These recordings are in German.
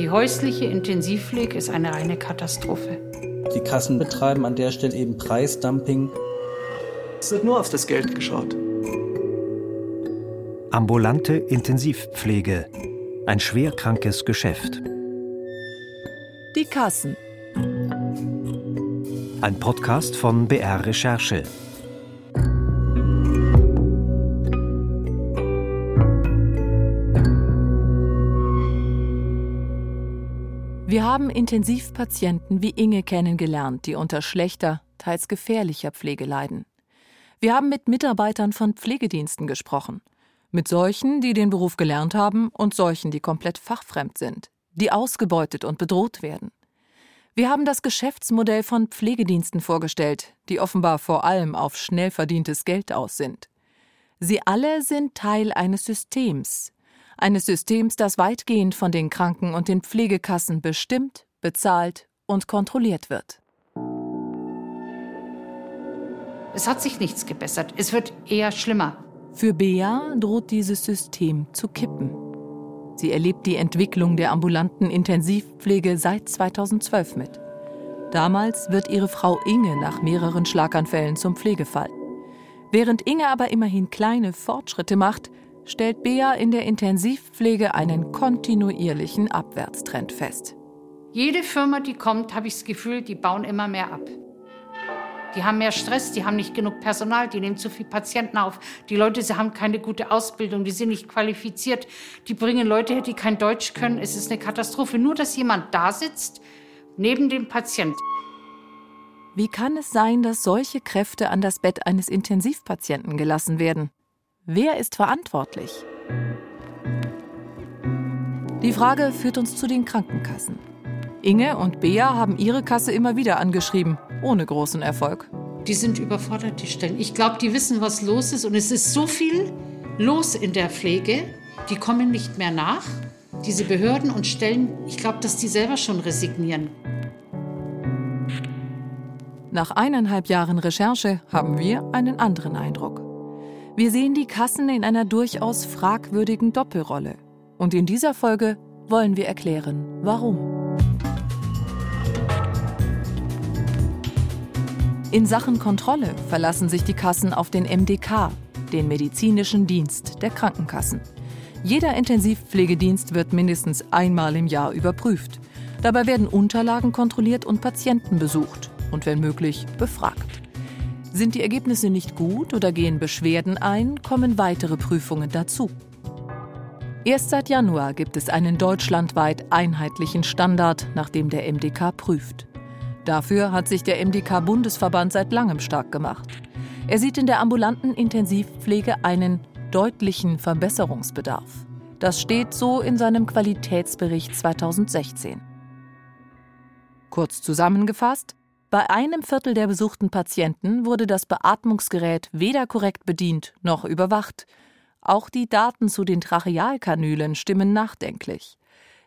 Die häusliche Intensivpflege ist eine reine Katastrophe. Die Kassen betreiben an der Stelle eben Preisdumping. Es wird nur auf das Geld geschaut. Ambulante Intensivpflege. Ein schwerkrankes Geschäft. Die Kassen. Ein Podcast von BR Recherche. Haben Intensivpatienten wie Inge kennengelernt, die unter schlechter, teils gefährlicher Pflege leiden. Wir haben mit Mitarbeitern von Pflegediensten gesprochen. Mit solchen, die den Beruf gelernt haben und solchen, die komplett fachfremd sind, die ausgebeutet und bedroht werden. Wir haben das Geschäftsmodell von Pflegediensten vorgestellt, die offenbar vor allem auf schnell verdientes Geld aus sind. Sie alle sind Teil eines Systems, eines Systems, das weitgehend von den Kranken- und den Pflegekassen bestimmt, bezahlt und kontrolliert wird. Es hat sich nichts gebessert. Es wird eher schlimmer. Für Bea droht dieses System zu kippen. Sie erlebt die Entwicklung der ambulanten Intensivpflege seit 2012 mit. Damals wird ihre Frau Inge nach mehreren Schlaganfällen zum Pflegefall. Während Inge aber immerhin kleine Fortschritte macht, stellt Bea in der Intensivpflege einen kontinuierlichen Abwärtstrend fest. Jede Firma, die kommt, habe ich das Gefühl, die bauen immer mehr ab. Die haben mehr Stress, die haben nicht genug Personal, die nehmen zu viele Patienten auf. Die Leute sie haben keine gute Ausbildung, die sind nicht qualifiziert. Die bringen Leute her, die kein Deutsch können. Es ist eine Katastrophe. Nur, dass jemand da sitzt, neben dem Patienten. Wie kann es sein, dass solche Kräfte an das Bett eines Intensivpatienten gelassen werden? Wer ist verantwortlich? Die Frage führt uns zu den Krankenkassen. Inge und Bea haben ihre Kasse immer wieder angeschrieben, ohne großen Erfolg. Die sind überfordert, die Stellen. Ich glaube, die wissen, was los ist. Und es ist so viel los in der Pflege, die kommen nicht mehr nach. Diese Behörden und Stellen, ich glaube, dass die selber schon resignieren. Nach eineinhalb Jahren Recherche haben wir einen anderen Eindruck. Wir sehen die Kassen in einer durchaus fragwürdigen Doppelrolle. Und in dieser Folge wollen wir erklären, warum. In Sachen Kontrolle verlassen sich die Kassen auf den MDK, den medizinischen Dienst der Krankenkassen. Jeder Intensivpflegedienst wird mindestens einmal im Jahr überprüft. Dabei werden Unterlagen kontrolliert und Patienten besucht und wenn möglich befragt. Sind die Ergebnisse nicht gut oder gehen Beschwerden ein, kommen weitere Prüfungen dazu. Erst seit Januar gibt es einen deutschlandweit einheitlichen Standard, nach dem der MDK prüft. Dafür hat sich der MDK-Bundesverband seit langem stark gemacht. Er sieht in der ambulanten Intensivpflege einen deutlichen Verbesserungsbedarf. Das steht so in seinem Qualitätsbericht 2016. Kurz zusammengefasst, bei einem Viertel der besuchten Patienten wurde das Beatmungsgerät weder korrekt bedient noch überwacht. Auch die Daten zu den Trachealkanülen stimmen nachdenklich.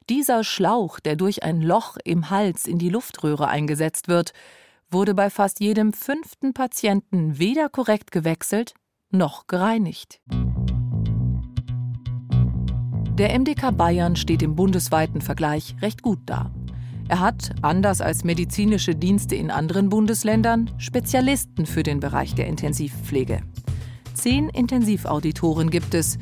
Dieser Schlauch, der durch ein Loch im Hals in die Luftröhre eingesetzt wird, wurde bei fast jedem fünften Patienten weder korrekt gewechselt noch gereinigt. Der MDK Bayern steht im bundesweiten Vergleich recht gut da. Er hat, anders als medizinische Dienste in anderen Bundesländern, Spezialisten für den Bereich der Intensivpflege. Zehn Intensivauditoren gibt es.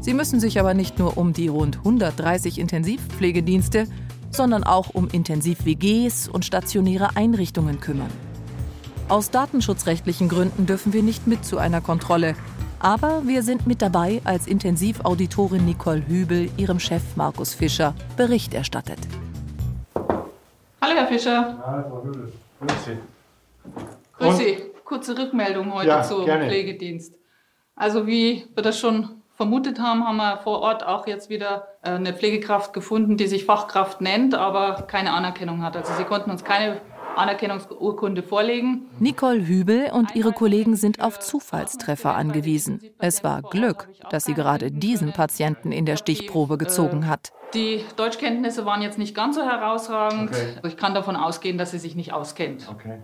Sie müssen sich aber nicht nur um die rund 130 Intensivpflegedienste, sondern auch um Intensiv-WGs und stationäre Einrichtungen kümmern. Aus datenschutzrechtlichen Gründen dürfen wir nicht mit zu einer Kontrolle, aber wir sind mit dabei, als Intensivauditorin Nicole Hübel ihrem Chef Markus Fischer Bericht erstattet. Hallo Herr Fischer. Hallo Frau Hübel. Grüß Sie. Grüß Sie. Kurze Rückmeldung heute Ja, zum gerne. Pflegedienst. Also wie wir das schon vermutet haben, haben wir vor Ort auch jetzt wieder äh, eine Pflegekraft gefunden, die sich Fachkraft nennt, aber keine Anerkennung hat. Also sie konnten uns keine Anerkennungsurkunde vorlegen. Nicole Hübel und ihre Kollegen sind auf Zufallstreffer angewiesen. Es war Glück, dass sie gerade diesen Patienten in der Stichprobe gezogen hat. Die Deutschkenntnisse waren jetzt nicht ganz so herausragend. Okay. Ich kann davon ausgehen, dass sie sich nicht auskennt. Okay.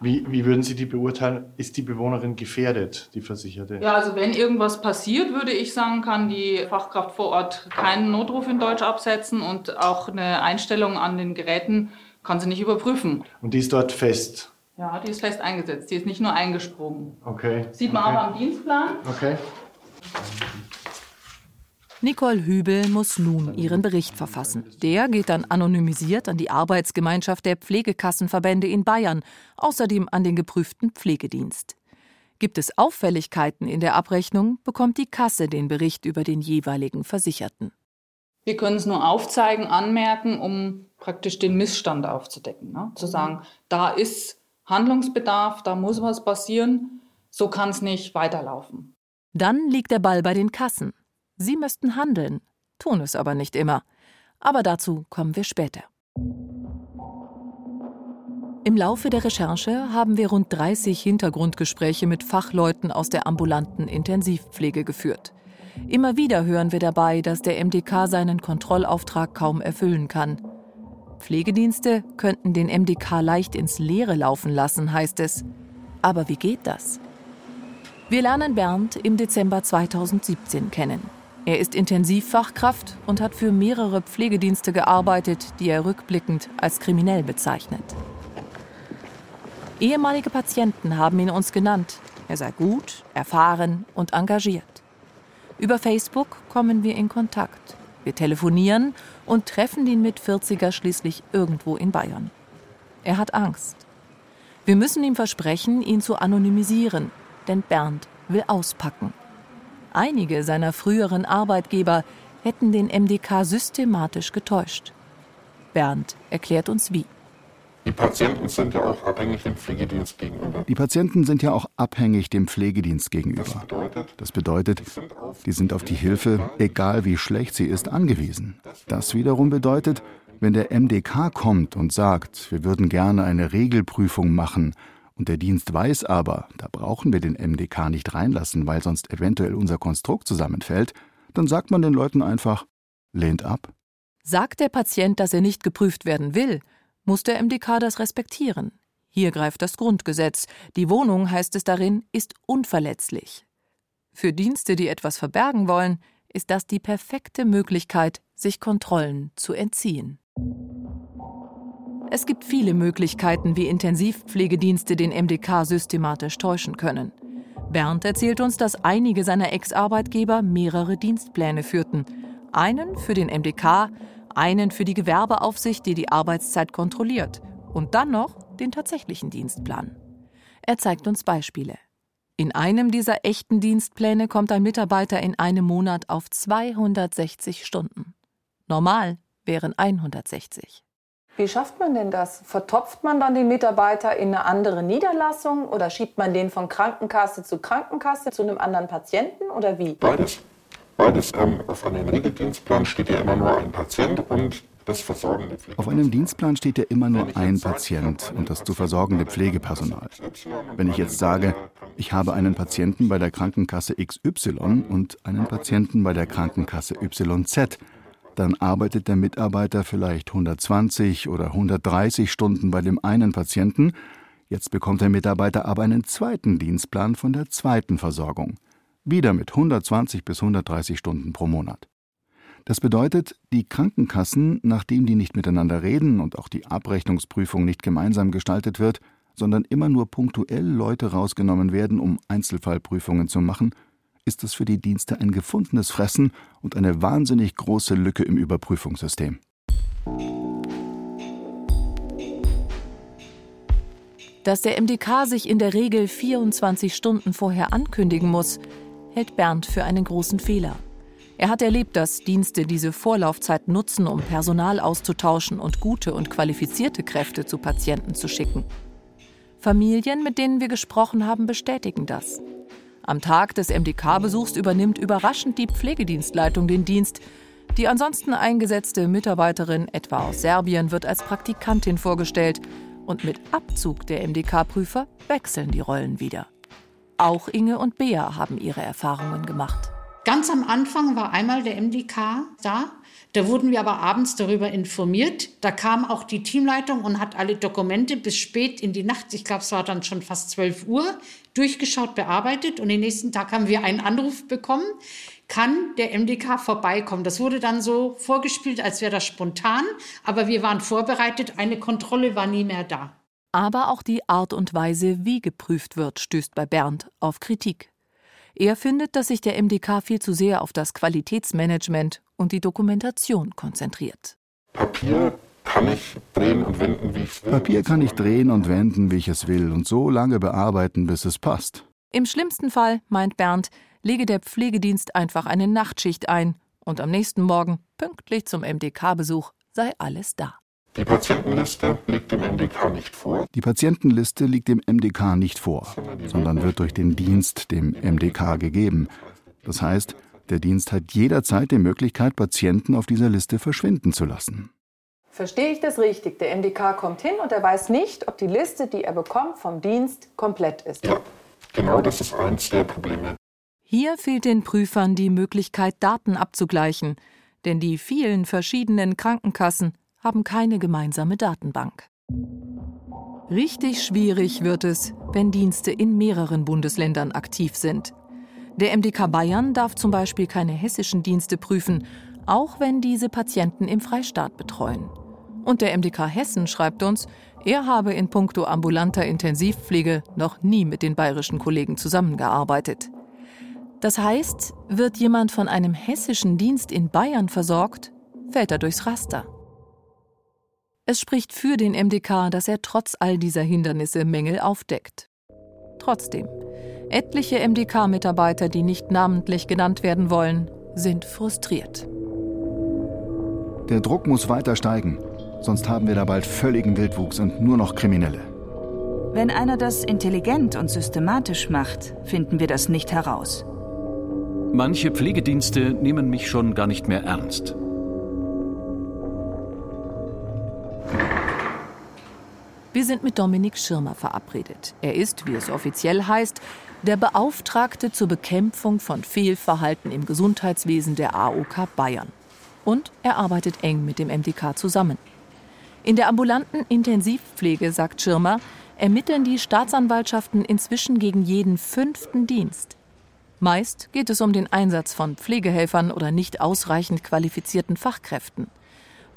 Wie, wie würden Sie die beurteilen? Ist die Bewohnerin gefährdet, die Versicherte? Ja, also wenn irgendwas passiert, würde ich sagen, kann die Fachkraft vor Ort keinen Notruf in Deutsch absetzen und auch eine Einstellung an den Geräten kann sie nicht überprüfen. Und die ist dort fest? Ja, die ist fest eingesetzt. Die ist nicht nur eingesprungen. Okay. Sieht man okay. auch am Dienstplan. Okay. Nicole Hübel muss nun ihren Bericht verfassen. Der geht dann anonymisiert an die Arbeitsgemeinschaft der Pflegekassenverbände in Bayern, außerdem an den geprüften Pflegedienst. Gibt es Auffälligkeiten in der Abrechnung, bekommt die Kasse den Bericht über den jeweiligen Versicherten. Wir können es nur aufzeigen, anmerken, um praktisch den Missstand aufzudecken. Ne? Zu sagen, da ist Handlungsbedarf, da muss was passieren, so kann es nicht weiterlaufen. Dann liegt der Ball bei den Kassen. Sie müssten handeln, tun es aber nicht immer. Aber dazu kommen wir später. Im Laufe der Recherche haben wir rund 30 Hintergrundgespräche mit Fachleuten aus der ambulanten Intensivpflege geführt. Immer wieder hören wir dabei, dass der MDK seinen Kontrollauftrag kaum erfüllen kann. Pflegedienste könnten den MDK leicht ins Leere laufen lassen, heißt es. Aber wie geht das? Wir lernen Bernd im Dezember 2017 kennen. Er ist Intensivfachkraft und hat für mehrere Pflegedienste gearbeitet, die er rückblickend als kriminell bezeichnet. Ehemalige Patienten haben ihn uns genannt. Er sei gut, erfahren und engagiert. Über Facebook kommen wir in Kontakt. Wir telefonieren und treffen den mit 40er schließlich irgendwo in Bayern. Er hat Angst. Wir müssen ihm versprechen, ihn zu anonymisieren, denn Bernd will auspacken. Einige seiner früheren Arbeitgeber hätten den MDK systematisch getäuscht. Bernd erklärt uns wie. Die Patienten sind ja auch abhängig dem Pflegedienst gegenüber. Die Patienten sind ja auch abhängig dem Pflegedienst gegenüber. Das bedeutet, Das bedeutet, die sind auf die Hilfe, egal wie schlecht sie ist, angewiesen. Das wiederum bedeutet, wenn der MDK kommt und sagt, wir würden gerne eine Regelprüfung machen, und der Dienst weiß aber, da brauchen wir den MDK nicht reinlassen, weil sonst eventuell unser Konstrukt zusammenfällt, dann sagt man den Leuten einfach, lehnt ab. Sagt der Patient, dass er nicht geprüft werden will, muss der MDK das respektieren. Hier greift das Grundgesetz. Die Wohnung, heißt es darin, ist unverletzlich. Für Dienste, die etwas verbergen wollen, ist das die perfekte Möglichkeit, sich Kontrollen zu entziehen. Es gibt viele Möglichkeiten, wie Intensivpflegedienste den MDK systematisch täuschen können. Bernd erzählt uns, dass einige seiner Ex-Arbeitgeber mehrere Dienstpläne führten. Einen für den MDK, einen für die Gewerbeaufsicht, die die Arbeitszeit kontrolliert, und dann noch den tatsächlichen Dienstplan. Er zeigt uns Beispiele. In einem dieser echten Dienstpläne kommt ein Mitarbeiter in einem Monat auf 260 Stunden. Normal wären 160. Wie schafft man denn das? Vertopft man dann den Mitarbeiter in eine andere Niederlassung oder schiebt man den von Krankenkasse zu Krankenkasse zu einem anderen Patienten oder wie? beides. Beides. Ähm, auf einem Regeldienstplan steht ja immer nur ein Patient und das versorgende. Auf einem Dienstplan steht ja immer nur ein Patient und das zu versorgende Pflegepersonal. Wenn ich jetzt sage, ich habe einen Patienten bei der Krankenkasse XY und einen Patienten bei der Krankenkasse YZ, dann arbeitet der Mitarbeiter vielleicht 120 oder 130 Stunden bei dem einen Patienten. Jetzt bekommt der Mitarbeiter aber einen zweiten Dienstplan von der zweiten Versorgung. Wieder mit 120 bis 130 Stunden pro Monat. Das bedeutet, die Krankenkassen, nachdem die nicht miteinander reden und auch die Abrechnungsprüfung nicht gemeinsam gestaltet wird, sondern immer nur punktuell Leute rausgenommen werden, um Einzelfallprüfungen zu machen, ist es für die Dienste ein gefundenes Fressen und eine wahnsinnig große Lücke im Überprüfungssystem. Dass der MDK sich in der Regel 24 Stunden vorher ankündigen muss, hält Bernd für einen großen Fehler. Er hat erlebt, dass Dienste diese Vorlaufzeit nutzen, um Personal auszutauschen und gute und qualifizierte Kräfte zu Patienten zu schicken. Familien, mit denen wir gesprochen haben, bestätigen das. Am Tag des MDK-Besuchs übernimmt überraschend die Pflegedienstleitung den Dienst. Die ansonsten eingesetzte Mitarbeiterin, etwa aus Serbien, wird als Praktikantin vorgestellt. Und mit Abzug der MDK-Prüfer wechseln die Rollen wieder. Auch Inge und Bea haben ihre Erfahrungen gemacht. Ganz am Anfang war einmal der MDK da. Da wurden wir aber abends darüber informiert. Da kam auch die Teamleitung und hat alle Dokumente bis spät in die Nacht, ich glaube, es war dann schon fast 12 Uhr, durchgeschaut, bearbeitet. Und den nächsten Tag haben wir einen Anruf bekommen, kann der MDK vorbeikommen. Das wurde dann so vorgespielt, als wäre das spontan. Aber wir waren vorbereitet, eine Kontrolle war nie mehr da. Aber auch die Art und Weise, wie geprüft wird, stößt bei Bernd auf Kritik. Er findet, dass sich der MDK viel zu sehr auf das Qualitätsmanagement und die Dokumentation konzentriert. Papier kann ich drehen und wenden, wie ich will. Papier kann ich drehen und wenden, wie ich es will, und so lange bearbeiten, bis es passt. Im schlimmsten Fall, meint Bernd, lege der Pflegedienst einfach eine Nachtschicht ein und am nächsten Morgen, pünktlich zum MDK-Besuch, sei alles da. Die Patientenliste liegt dem MDK nicht vor. Die Patientenliste liegt dem MDK nicht vor, sondern wird durch den Dienst dem MDK gegeben. Das heißt, der Dienst hat jederzeit die Möglichkeit, Patienten auf dieser Liste verschwinden zu lassen. Verstehe ich das richtig? Der MDK kommt hin und er weiß nicht, ob die Liste, die er bekommt vom Dienst, komplett ist. Ja, genau das ist eins der Probleme. Hier fehlt den Prüfern die Möglichkeit, Daten abzugleichen, denn die vielen verschiedenen Krankenkassen haben keine gemeinsame Datenbank. Richtig schwierig wird es, wenn Dienste in mehreren Bundesländern aktiv sind. Der MDK Bayern darf zum Beispiel keine hessischen Dienste prüfen, auch wenn diese Patienten im Freistaat betreuen. Und der MDK Hessen schreibt uns, er habe in puncto ambulanter Intensivpflege noch nie mit den bayerischen Kollegen zusammengearbeitet. Das heißt, wird jemand von einem hessischen Dienst in Bayern versorgt, fällt er durchs Raster. Es spricht für den MDK, dass er trotz all dieser Hindernisse Mängel aufdeckt. Trotzdem, etliche MDK-Mitarbeiter, die nicht namentlich genannt werden wollen, sind frustriert. Der Druck muss weiter steigen, sonst haben wir da bald völligen Wildwuchs und nur noch Kriminelle. Wenn einer das intelligent und systematisch macht, finden wir das nicht heraus. Manche Pflegedienste nehmen mich schon gar nicht mehr ernst. Wir sind mit Dominik Schirmer verabredet. Er ist, wie es offiziell heißt, der Beauftragte zur Bekämpfung von Fehlverhalten im Gesundheitswesen der AOK Bayern. Und er arbeitet eng mit dem MDK zusammen. In der ambulanten Intensivpflege, sagt Schirmer, ermitteln die Staatsanwaltschaften inzwischen gegen jeden fünften Dienst. Meist geht es um den Einsatz von Pflegehelfern oder nicht ausreichend qualifizierten Fachkräften.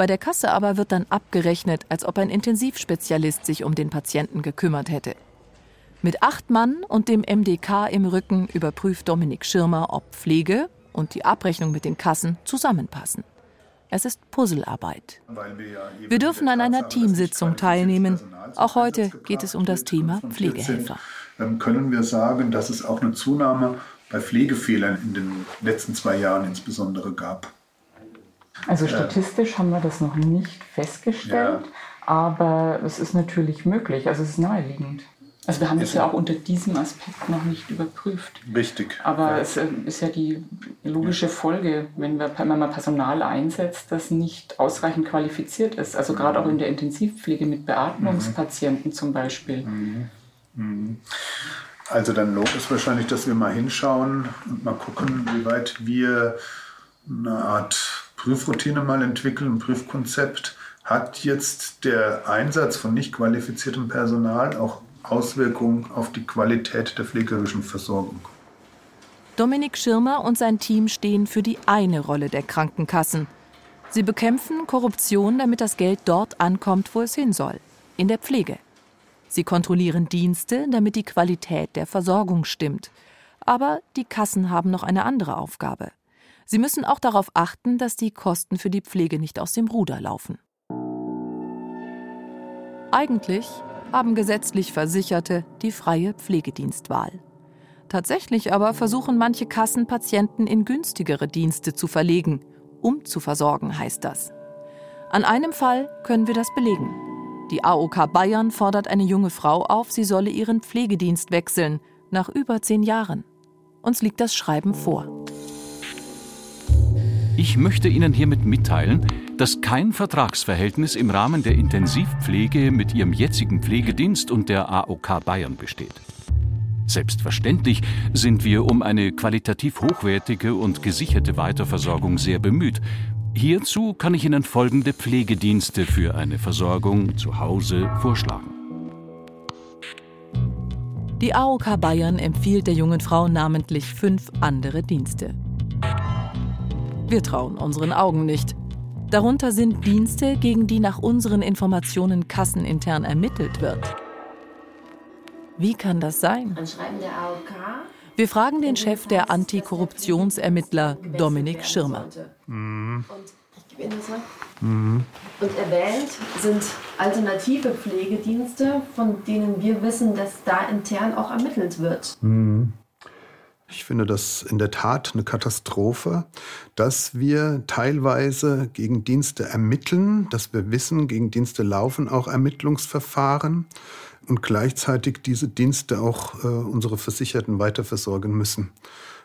Bei der Kasse aber wird dann abgerechnet, als ob ein Intensivspezialist sich um den Patienten gekümmert hätte. Mit acht Mann und dem MDK im Rücken überprüft Dominik Schirmer, ob Pflege und die Abrechnung mit den Kassen zusammenpassen. Es ist Puzzlearbeit. Wir dürfen an einer Teamsitzung teilnehmen. Auch heute geht es um das Thema Pflegehelfer. Dann können wir sagen, dass es auch eine Zunahme bei Pflegefehlern in den letzten zwei Jahren insbesondere gab. Also statistisch haben wir das noch nicht festgestellt, ja. aber es ist natürlich möglich, also es ist naheliegend. Also wir haben es ja auch unter diesem Aspekt noch nicht überprüft. Richtig. Aber ja. es äh, ist ja die logische Folge, wenn, wir, wenn man Personal einsetzt, das nicht ausreichend qualifiziert ist. Also gerade auch in der Intensivpflege mit Beatmungspatienten mhm. zum Beispiel. Mhm. Mhm. Also dann lohnt es wahrscheinlich, dass wir mal hinschauen und mal gucken, wie weit wir eine Art Prüfroutine mal entwickeln, ein Prüfkonzept. Hat jetzt der Einsatz von nicht qualifiziertem Personal auch Auswirkungen auf die Qualität der pflegerischen Versorgung? Dominik Schirmer und sein Team stehen für die eine Rolle der Krankenkassen. Sie bekämpfen Korruption, damit das Geld dort ankommt, wo es hin soll, in der Pflege. Sie kontrollieren Dienste, damit die Qualität der Versorgung stimmt. Aber die Kassen haben noch eine andere Aufgabe. Sie müssen auch darauf achten, dass die Kosten für die Pflege nicht aus dem Ruder laufen. Eigentlich haben gesetzlich Versicherte die freie Pflegedienstwahl. Tatsächlich aber versuchen manche Kassen Patienten in günstigere Dienste zu verlegen. Um zu versorgen heißt das. An einem Fall können wir das belegen. Die AOK Bayern fordert eine junge Frau auf, sie solle ihren Pflegedienst wechseln, nach über zehn Jahren. Uns liegt das Schreiben vor. Ich möchte Ihnen hiermit mitteilen, dass kein Vertragsverhältnis im Rahmen der Intensivpflege mit Ihrem jetzigen Pflegedienst und der AOK Bayern besteht. Selbstverständlich sind wir um eine qualitativ hochwertige und gesicherte Weiterversorgung sehr bemüht. Hierzu kann ich Ihnen folgende Pflegedienste für eine Versorgung zu Hause vorschlagen. Die AOK Bayern empfiehlt der jungen Frau namentlich fünf andere Dienste. Wir trauen unseren Augen nicht. Darunter sind Dienste, gegen die nach unseren Informationen kassenintern ermittelt wird. Wie kann das sein? Wir fragen den Chef der Antikorruptionsermittler, Dominik Schirmer. Mhm. Mhm. Und erwähnt sind alternative Pflegedienste, von denen wir wissen, dass da intern auch ermittelt wird. Mhm. Ich finde das in der Tat eine Katastrophe, dass wir teilweise gegen Dienste ermitteln, dass wir wissen, gegen Dienste laufen auch Ermittlungsverfahren und gleichzeitig diese Dienste auch äh, unsere Versicherten weiterversorgen müssen.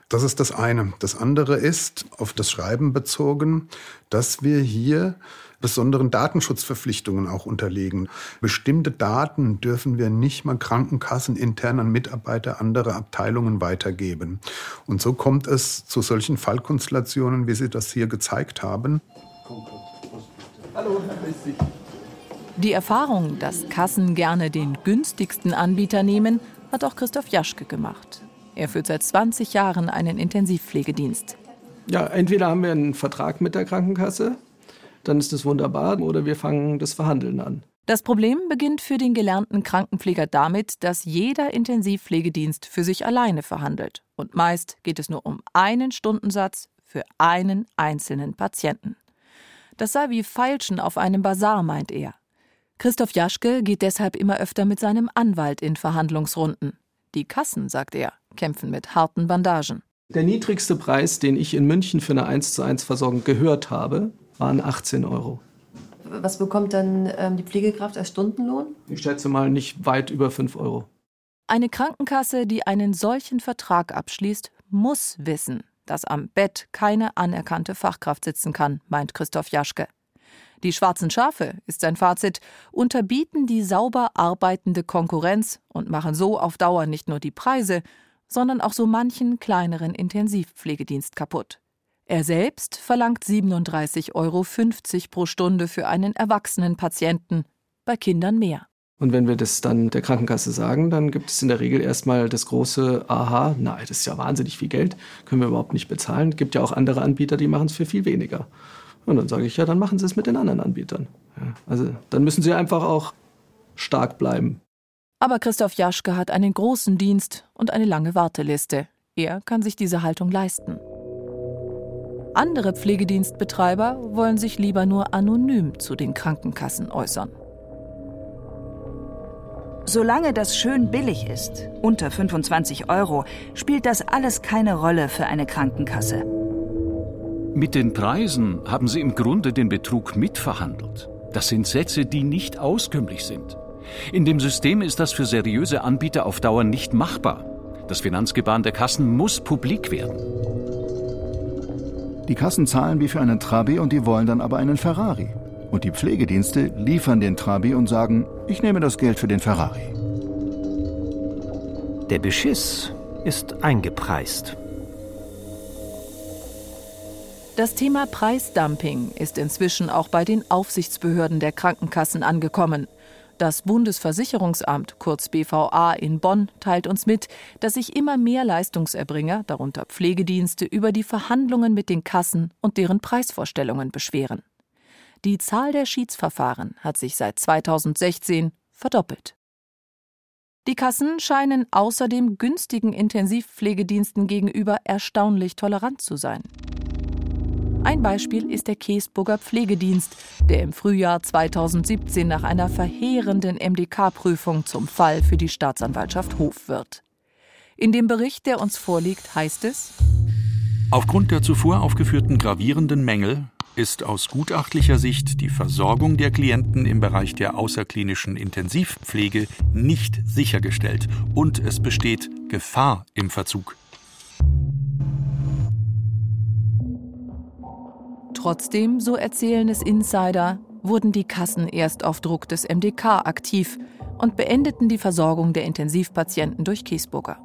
Das ist das eine. Das andere ist, auf das Schreiben bezogen, dass wir hier besonderen Datenschutzverpflichtungen auch unterlegen. Bestimmte Daten dürfen wir nicht mal Krankenkassen intern an Mitarbeiter anderer Abteilungen weitergeben. Und so kommt es zu solchen Fallkonstellationen, wie Sie das hier gezeigt haben. Hallo, grüß dich. Die Erfahrung, dass Kassen gerne den günstigsten Anbieter nehmen, hat auch Christoph Jaschke gemacht. Er führt seit 20 Jahren einen Intensivpflegedienst. Ja, entweder haben wir einen Vertrag mit der Krankenkasse, dann ist das wunderbar, oder wir fangen das Verhandeln an. Das Problem beginnt für den gelernten Krankenpfleger damit, dass jeder Intensivpflegedienst für sich alleine verhandelt. Und meist geht es nur um einen Stundensatz für einen einzelnen Patienten. Das sei wie Feilschen auf einem Bazar, meint er. Christoph Jaschke geht deshalb immer öfter mit seinem Anwalt in Verhandlungsrunden. Die Kassen, sagt er, kämpfen mit harten Bandagen. Der niedrigste Preis, den ich in München für eine 1 zu 1 Versorgung gehört habe, waren 18 Euro. Was bekommt dann ähm, die Pflegekraft als Stundenlohn? Ich schätze mal nicht weit über 5 Euro. Eine Krankenkasse, die einen solchen Vertrag abschließt, muss wissen, dass am Bett keine anerkannte Fachkraft sitzen kann, meint Christoph Jaschke. Die schwarzen Schafe, ist sein Fazit, unterbieten die sauber arbeitende Konkurrenz und machen so auf Dauer nicht nur die Preise, sondern auch so manchen kleineren Intensivpflegedienst kaputt. Er selbst verlangt 37,50 Euro pro Stunde für einen erwachsenen Patienten, bei Kindern mehr. Und wenn wir das dann der Krankenkasse sagen, dann gibt es in der Regel erstmal das große Aha, nein, das ist ja wahnsinnig viel Geld, können wir überhaupt nicht bezahlen. Es gibt ja auch andere Anbieter, die machen es für viel weniger. Und dann sage ich, ja, dann machen Sie es mit den anderen Anbietern. Ja, also dann müssen Sie einfach auch stark bleiben. Aber Christoph Jaschke hat einen großen Dienst und eine lange Warteliste. Er kann sich diese Haltung leisten. Andere Pflegedienstbetreiber wollen sich lieber nur anonym zu den Krankenkassen äußern. Solange das schön billig ist, unter 25 Euro, spielt das alles keine Rolle für eine Krankenkasse. Mit den Preisen haben Sie im Grunde den Betrug mitverhandelt. Das sind Sätze, die nicht auskömmlich sind. In dem System ist das für seriöse Anbieter auf Dauer nicht machbar. Das Finanzgebaren der Kassen muss publik werden. Die Kassen zahlen wie für einen Trabi und die wollen dann aber einen Ferrari. Und die Pflegedienste liefern den Trabi und sagen, ich nehme das Geld für den Ferrari. Der Beschiss ist eingepreist. Das Thema Preisdumping ist inzwischen auch bei den Aufsichtsbehörden der Krankenkassen angekommen. Das Bundesversicherungsamt, kurz BVA in Bonn, teilt uns mit, dass sich immer mehr Leistungserbringer, darunter Pflegedienste, über die Verhandlungen mit den Kassen und deren Preisvorstellungen beschweren. Die Zahl der Schiedsverfahren hat sich seit 2016 verdoppelt. Die Kassen scheinen außerdem günstigen Intensivpflegediensten gegenüber erstaunlich tolerant zu sein. Ein Beispiel ist der Käsburger Pflegedienst, der im Frühjahr 2017 nach einer verheerenden MDK-Prüfung zum Fall für die Staatsanwaltschaft Hof wird. In dem Bericht, der uns vorliegt, heißt es: Aufgrund der zuvor aufgeführten gravierenden Mängel ist aus gutachtlicher Sicht die Versorgung der Klienten im Bereich der außerklinischen Intensivpflege nicht sichergestellt und es besteht Gefahr im Verzug. Trotzdem, so erzählen es Insider, wurden die Kassen erst auf Druck des MDK aktiv und beendeten die Versorgung der Intensivpatienten durch Kiesburger.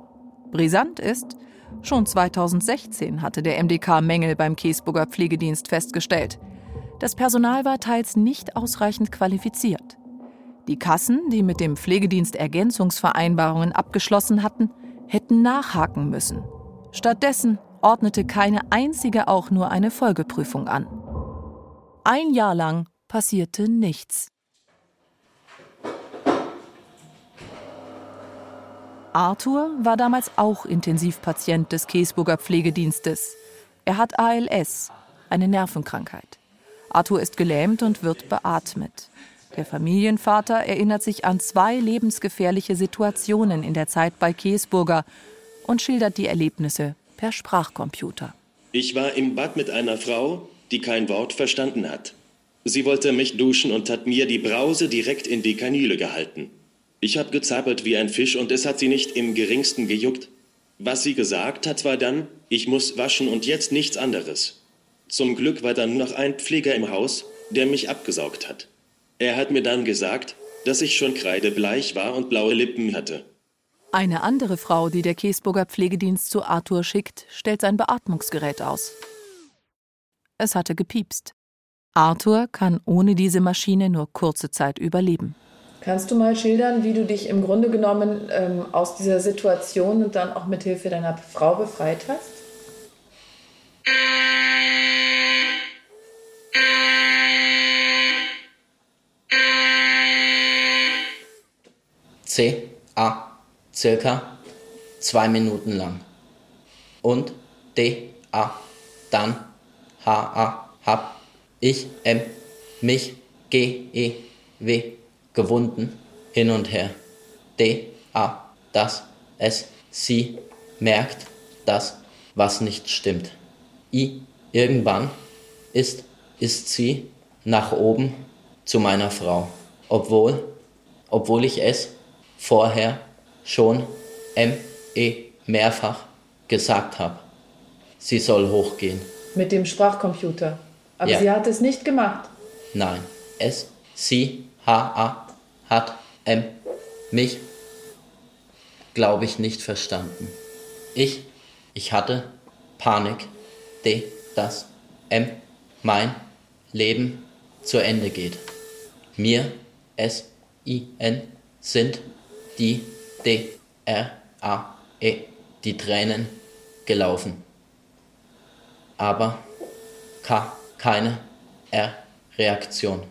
Brisant ist, schon 2016 hatte der MDK Mängel beim Käsburger Pflegedienst festgestellt. Das Personal war teils nicht ausreichend qualifiziert. Die Kassen, die mit dem Pflegedienst Ergänzungsvereinbarungen abgeschlossen hatten, hätten nachhaken müssen. Stattdessen ordnete keine einzige auch nur eine Folgeprüfung an. Ein Jahr lang passierte nichts. Arthur war damals auch Intensivpatient des Käsburger Pflegedienstes. Er hat ALS, eine Nervenkrankheit. Arthur ist gelähmt und wird beatmet. Der Familienvater erinnert sich an zwei lebensgefährliche Situationen in der Zeit bei Käsburger und schildert die Erlebnisse per Sprachcomputer. Ich war im Bad mit einer Frau, die kein Wort verstanden hat. Sie wollte mich duschen und hat mir die Brause direkt in die Kanüle gehalten. Ich habe gezappelt wie ein Fisch und es hat sie nicht im geringsten gejuckt. Was sie gesagt hat, war dann, ich muss waschen und jetzt nichts anderes. Zum Glück war dann noch ein Pfleger im Haus, der mich abgesaugt hat. Er hat mir dann gesagt, dass ich schon kreidebleich war und blaue Lippen hatte. Eine andere Frau, die der Käsburger Pflegedienst zu Arthur schickt, stellt sein Beatmungsgerät aus. Es hatte gepiepst. Arthur kann ohne diese Maschine nur kurze Zeit überleben. Kannst du mal schildern, wie du dich im Grunde genommen ähm, aus dieser Situation und dann auch mit Hilfe deiner Frau befreit hast? C A circa zwei Minuten lang und D A dann H A hab ich M mich G E W gewunden, hin und her. D, A, das, S, sie merkt das, was nicht stimmt. I, irgendwann ist, ist sie nach oben zu meiner Frau, obwohl, obwohl ich es vorher schon M, E mehrfach gesagt habe. Sie soll hochgehen. Mit dem Sprachcomputer. Aber ja. sie hat es nicht gemacht. Nein, es, sie H-A hat M mich, glaube ich, nicht verstanden. Ich, ich hatte Panik, D, dass M mein Leben zu Ende geht. Mir, S, I, N, sind die D, R, A, E, die Tränen gelaufen. Aber K, keine R, Reaktion.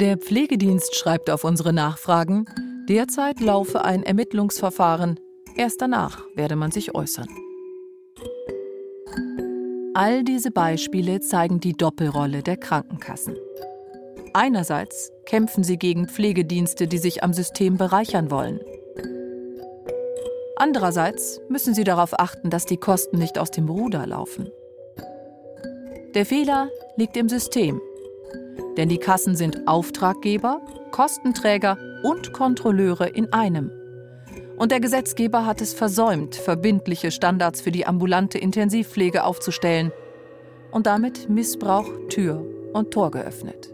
Der Pflegedienst schreibt auf unsere Nachfragen, derzeit laufe ein Ermittlungsverfahren, erst danach werde man sich äußern. All diese Beispiele zeigen die Doppelrolle der Krankenkassen. Einerseits kämpfen sie gegen Pflegedienste, die sich am System bereichern wollen. Andererseits müssen sie darauf achten, dass die Kosten nicht aus dem Ruder laufen. Der Fehler liegt im System denn die Kassen sind Auftraggeber, Kostenträger und Kontrolleure in einem. Und der Gesetzgeber hat es versäumt, verbindliche Standards für die ambulante Intensivpflege aufzustellen und damit Missbrauch Tür und Tor geöffnet.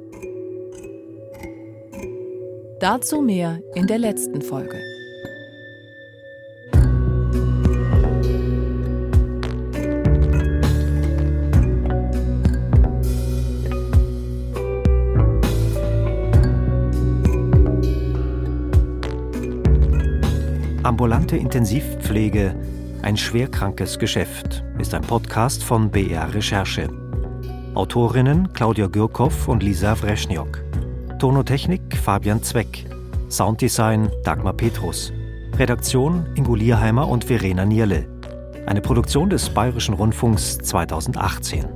Dazu mehr in der letzten Folge. Ambulante Intensivpflege, ein schwerkrankes Geschäft, ist ein Podcast von BR Recherche. Autorinnen Claudia Gürkow und Lisa Wreschniok. Tonotechnik Fabian Zweck. Sounddesign Dagmar Petrus. Redaktion Ingo Lierheimer und Verena Nierle. Eine Produktion des Bayerischen Rundfunks 2018.